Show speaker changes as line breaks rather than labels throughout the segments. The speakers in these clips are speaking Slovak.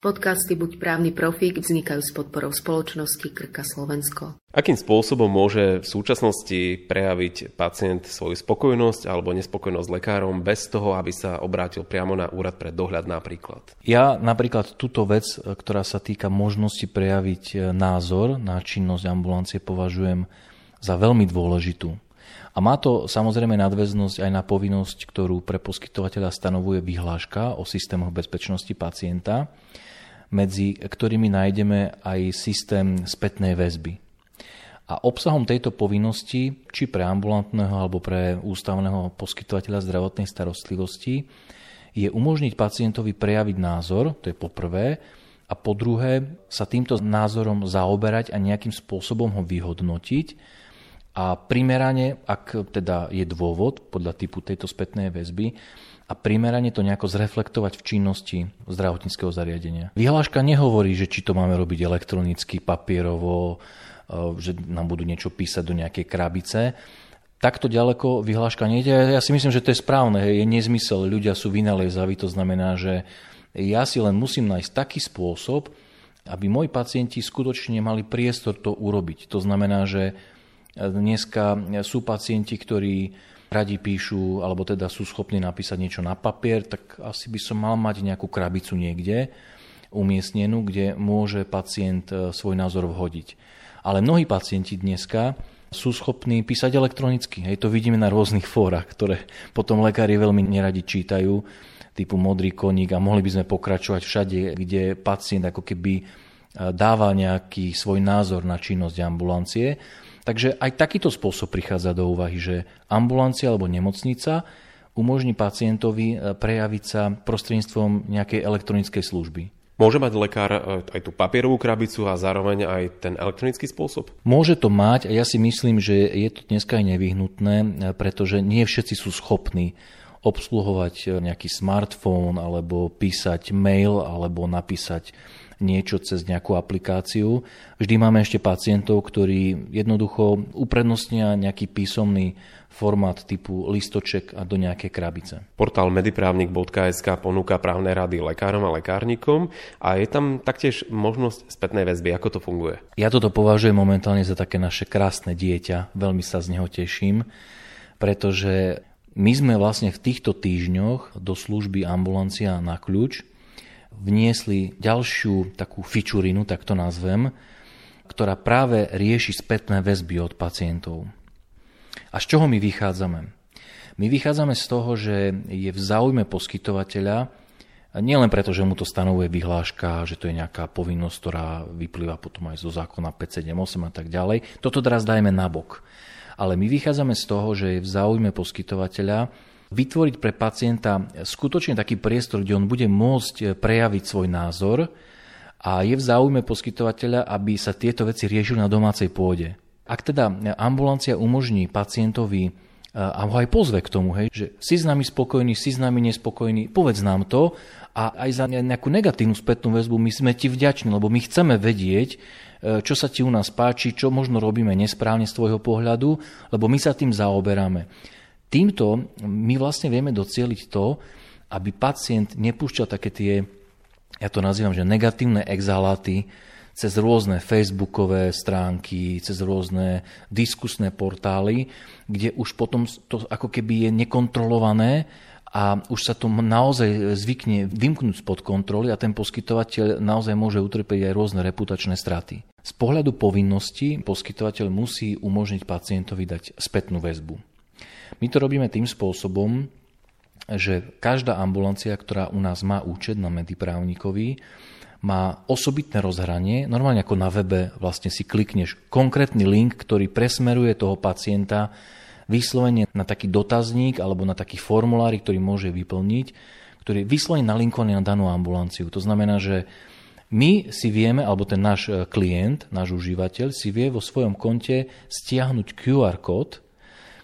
Podcasty Buď právny profík vznikajú s podporou spoločnosti Krka Slovensko.
Akým spôsobom môže v súčasnosti prejaviť pacient svoju spokojnosť alebo nespokojnosť s lekárom bez toho, aby sa obrátil priamo na úrad pre dohľad napríklad?
Ja napríklad túto vec, ktorá sa týka možnosti prejaviť názor na činnosť ambulancie, považujem za veľmi dôležitú. A má to samozrejme nadväznosť aj na povinnosť, ktorú pre poskytovateľa stanovuje vyhláška o systémoch bezpečnosti pacienta medzi ktorými nájdeme aj systém spätnej väzby. A obsahom tejto povinnosti, či pre ambulantného alebo pre ústavného poskytovateľa zdravotnej starostlivosti, je umožniť pacientovi prejaviť názor, to je po prvé, a po druhé sa týmto názorom zaoberať a nejakým spôsobom ho vyhodnotiť a primerane, ak teda je dôvod podľa typu tejto spätnej väzby, a primerane to nejako zreflektovať v činnosti zdravotníckého zariadenia. Vyhláška nehovorí, že či to máme robiť elektronicky, papierovo, e, že nám budú niečo písať do nejakej krabice. Takto ďaleko vyhláška nejde. Ja si myslím, že to je správne. Je nezmysel. Ľudia sú vynalezaví. To znamená, že ja si len musím nájsť taký spôsob, aby moji pacienti skutočne mali priestor to urobiť. To znamená, že dneska sú pacienti, ktorí radi píšu, alebo teda sú schopní napísať niečo na papier, tak asi by som mal mať nejakú krabicu niekde umiestnenú, kde môže pacient e, svoj názor vhodiť. Ale mnohí pacienti dneska sú schopní písať elektronicky. Hej, to vidíme na rôznych fórach, ktoré potom lekári veľmi neradi čítajú, typu modrý koník a mohli by sme pokračovať všade, kde pacient ako keby e, dáva nejaký svoj názor na činnosť ambulancie. Takže aj takýto spôsob prichádza do úvahy, že ambulancia alebo nemocnica umožní pacientovi e, prejaviť sa prostredníctvom nejakej elektronickej služby.
Môže mať lekár e, aj tú papierovú krabicu a zároveň aj ten elektronický spôsob?
Môže to mať a ja si myslím, že je to dneska aj nevyhnutné, e, pretože nie všetci sú schopní obsluhovať nejaký smartfón alebo písať mail alebo napísať niečo cez nejakú aplikáciu. Vždy máme ešte pacientov, ktorí jednoducho uprednostnia nejaký písomný formát typu listoček a do nejaké krabice.
Portál mediprávnik.sk ponúka právne rady lekárom a lekárnikom a je tam taktiež možnosť spätnej väzby. Ako to funguje?
Ja toto považujem momentálne za také naše krásne dieťa. Veľmi sa z neho teším, pretože my sme vlastne v týchto týždňoch do služby ambulancia na kľúč vniesli ďalšiu takú fičurinu, tak to nazvem, ktorá práve rieši spätné väzby od pacientov. A z čoho my vychádzame? My vychádzame z toho, že je v záujme poskytovateľa, nielen preto, že mu to stanovuje vyhláška, že to je nejaká povinnosť, ktorá vyplýva potom aj zo zákona 578 a tak ďalej. Toto teraz dajme nabok. Ale my vychádzame z toho, že je v záujme poskytovateľa, vytvoriť pre pacienta skutočne taký priestor, kde on bude môcť e, prejaviť svoj názor a je v záujme poskytovateľa, aby sa tieto veci riešili na domácej pôde. Ak teda ambulancia umožní pacientovi e, a ho aj pozve k tomu, hej, že si s nami spokojný, si s nami nespokojný, povedz nám to a aj za nejakú negatívnu spätnú väzbu my sme ti vďační, lebo my chceme vedieť, e, čo sa ti u nás páči, čo možno robíme nesprávne z tvojho pohľadu, lebo my sa tým zaoberáme. Týmto my vlastne vieme docieliť to, aby pacient nepúšťal také tie, ja to nazývam, že negatívne exhaláty cez rôzne facebookové stránky, cez rôzne diskusné portály, kde už potom to ako keby je nekontrolované a už sa to naozaj zvykne vymknúť spod kontroly a ten poskytovateľ naozaj môže utrpieť aj rôzne reputačné straty. Z pohľadu povinnosti poskytovateľ musí umožniť pacientovi dať spätnú väzbu. My to robíme tým spôsobom, že každá ambulancia, ktorá u nás má účet na mediprávnikovi, má osobitné rozhranie. Normálne ako na webe vlastne si klikneš konkrétny link, ktorý presmeruje toho pacienta vyslovene na taký dotazník alebo na taký formulár, ktorý môže vyplniť, ktorý je vyslovene nalinkovaný na danú ambulanciu. To znamená, že my si vieme, alebo ten náš klient, náš užívateľ si vie vo svojom konte stiahnuť QR kód,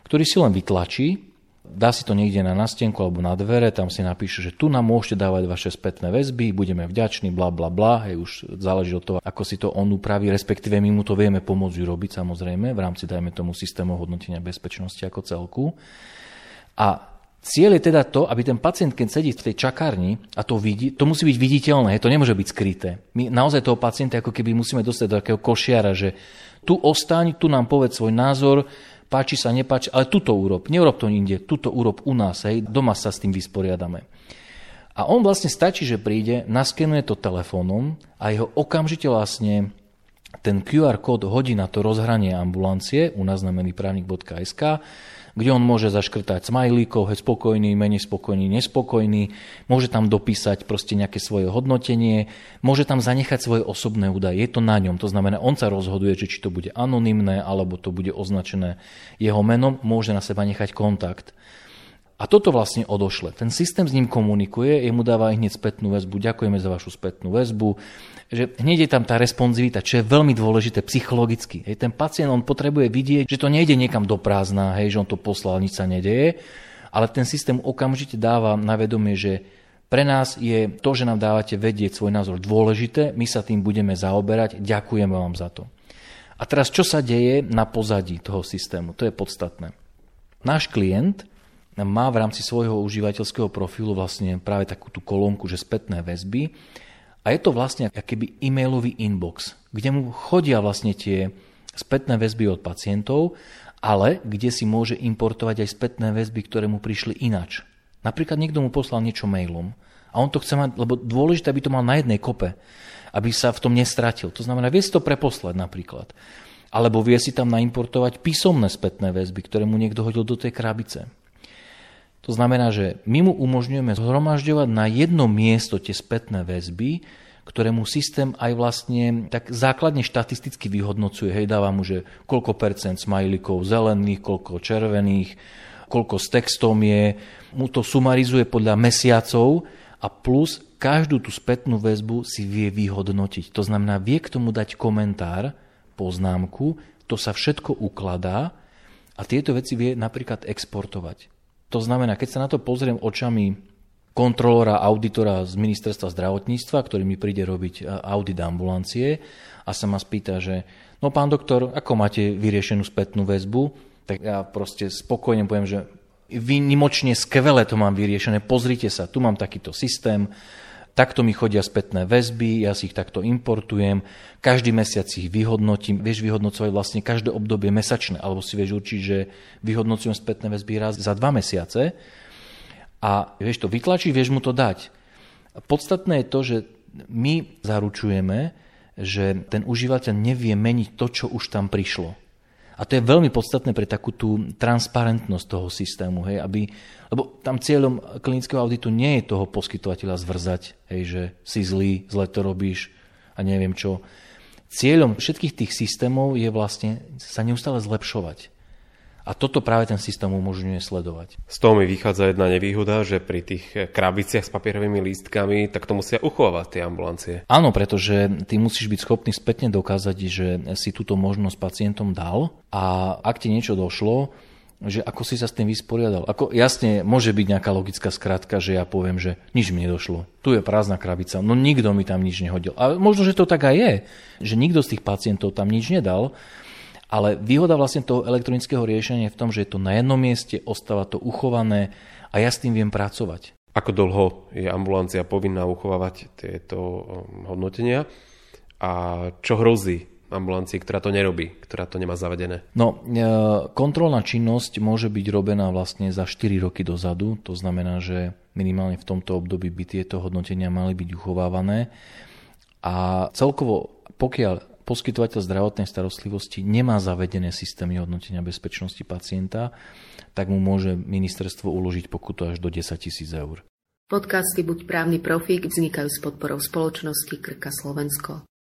ktorý si len vytlačí, dá si to niekde na nastienku alebo na dvere, tam si napíše, že tu nám môžete dávať vaše spätné väzby, budeme vďační, bla bla bla, hej, už záleží od toho, ako si to on upraví, respektíve my mu to vieme pomôcť urobiť samozrejme v rámci, dajme tomu, systému hodnotenia bezpečnosti ako celku. A Cieľ je teda to, aby ten pacient, keď sedí v tej čakárni a to vidí, to musí byť viditeľné, to nemôže byť skryté. My naozaj toho pacienta ako keby musíme dostať do takého košiara, že tu ostaň, tu nám povedz svoj názor, páči sa, nepáči, ale tuto urob, neurob to inde, tuto urob u nás, hej, doma sa s tým vysporiadame. A on vlastne stačí, že príde, naskenuje to telefónom a jeho okamžite vlastne ten QR kód hodí na to rozhranie ambulancie u nás na meniprávnik.sk kde on môže zaškrtať smajlíkov, hej, spokojný, menej spokojný, nespokojný, môže tam dopísať proste nejaké svoje hodnotenie, môže tam zanechať svoje osobné údaje, je to na ňom, to znamená, on sa rozhoduje, že či to bude anonymné, alebo to bude označené jeho menom, môže na seba nechať kontakt. A toto vlastne odošle. Ten systém s ním komunikuje, jemu dáva hneď spätnú väzbu, ďakujeme za vašu spätnú väzbu, že hneď je tam tá responsivita, čo je veľmi dôležité psychologicky. Hej, ten pacient, on potrebuje vidieť, že to nejde niekam do prázdna, hej, že on to poslal, nič sa nedeje, ale ten systém okamžite dáva na vedomie, že pre nás je to, že nám dávate vedieť svoj názor dôležité, my sa tým budeme zaoberať, ďakujeme vám za to. A teraz, čo sa deje na pozadí toho systému? To je podstatné. Náš klient má v rámci svojho užívateľského profilu vlastne práve takú tú kolónku, že spätné väzby, a je to vlastne akýby e-mailový inbox, kde mu chodia vlastne tie spätné väzby od pacientov, ale kde si môže importovať aj spätné väzby, ktoré mu prišli inač. Napríklad niekto mu poslal niečo mailom a on to chce mať, lebo dôležité, aby to mal na jednej kope, aby sa v tom nestratil. To znamená, vie si to preposlať napríklad. Alebo vie si tam naimportovať písomné spätné väzby, ktoré mu niekto hodil do tej krabice. To znamená, že my mu umožňujeme zhromažďovať na jedno miesto tie spätné väzby, ktoré mu systém aj vlastne tak základne štatisticky vyhodnocuje. Hej, dáva mu, že koľko percent smajlikov zelených, koľko červených, koľko s textom je, mu to sumarizuje podľa mesiacov a plus každú tú spätnú väzbu si vie vyhodnotiť. To znamená, vie k tomu dať komentár, poznámku, to sa všetko ukladá a tieto veci vie napríklad exportovať. To znamená, keď sa na to pozriem očami kontrolora, auditora z ministerstva zdravotníctva, ktorý mi príde robiť e, audit ambulancie a sa ma spýta, že no pán doktor, ako máte vyriešenú spätnú väzbu, tak ja proste spokojne poviem, že vynimočne skvelé to mám vyriešené, pozrite sa, tu mám takýto systém, takto mi chodia spätné väzby, ja si ich takto importujem, každý mesiac ich vyhodnotím, vieš vyhodnocovať vlastne každé obdobie mesačné, alebo si vieš určiť, že vyhodnocujem spätné väzby raz za dva mesiace a vieš to vytlačiť, vieš mu to dať. Podstatné je to, že my zaručujeme, že ten užívateľ nevie meniť to, čo už tam prišlo. A to je veľmi podstatné pre takú tú transparentnosť toho systému, hej, aby, lebo tam cieľom klinického auditu nie je toho poskytovateľa zvrzať, hej, že si zlý, zle to robíš a neviem čo. Cieľom všetkých tých systémov je vlastne sa neustále zlepšovať. A toto práve ten systém umožňuje sledovať.
Z toho mi vychádza jedna nevýhoda, že pri tých krabiciach s papierovými lístkami, tak to musia uchovať tie ambulancie.
Áno, pretože ty musíš byť schopný spätne dokázať, že si túto možnosť pacientom dal a ak ti niečo došlo, že ako si sa s tým vysporiadal. Ako, jasne, môže byť nejaká logická skratka, že ja poviem, že nič mi nedošlo. Tu je prázdna krabica, no nikto mi tam nič nehodil. A možno, že to tak aj je, že nikto z tých pacientov tam nič nedal, ale výhoda vlastne toho elektronického riešenia je v tom, že je to na jednom mieste, ostáva to uchované a ja s tým viem pracovať.
Ako dlho je ambulancia povinná uchovávať tieto um, hodnotenia a čo hrozí ambulancii, ktorá to nerobí, ktorá to nemá zavedené?
No, e, kontrolná činnosť môže byť robená vlastne za 4 roky dozadu, to znamená, že minimálne v tomto období by tieto hodnotenia mali byť uchovávané. A celkovo, pokiaľ poskytovateľ zdravotnej starostlivosti nemá zavedené systémy hodnotenia bezpečnosti pacienta, tak mu môže ministerstvo uložiť pokutu až do 10 tisíc eur.
Podcasty Buď právny profík vznikajú s podporou spoločnosti Krka Slovensko.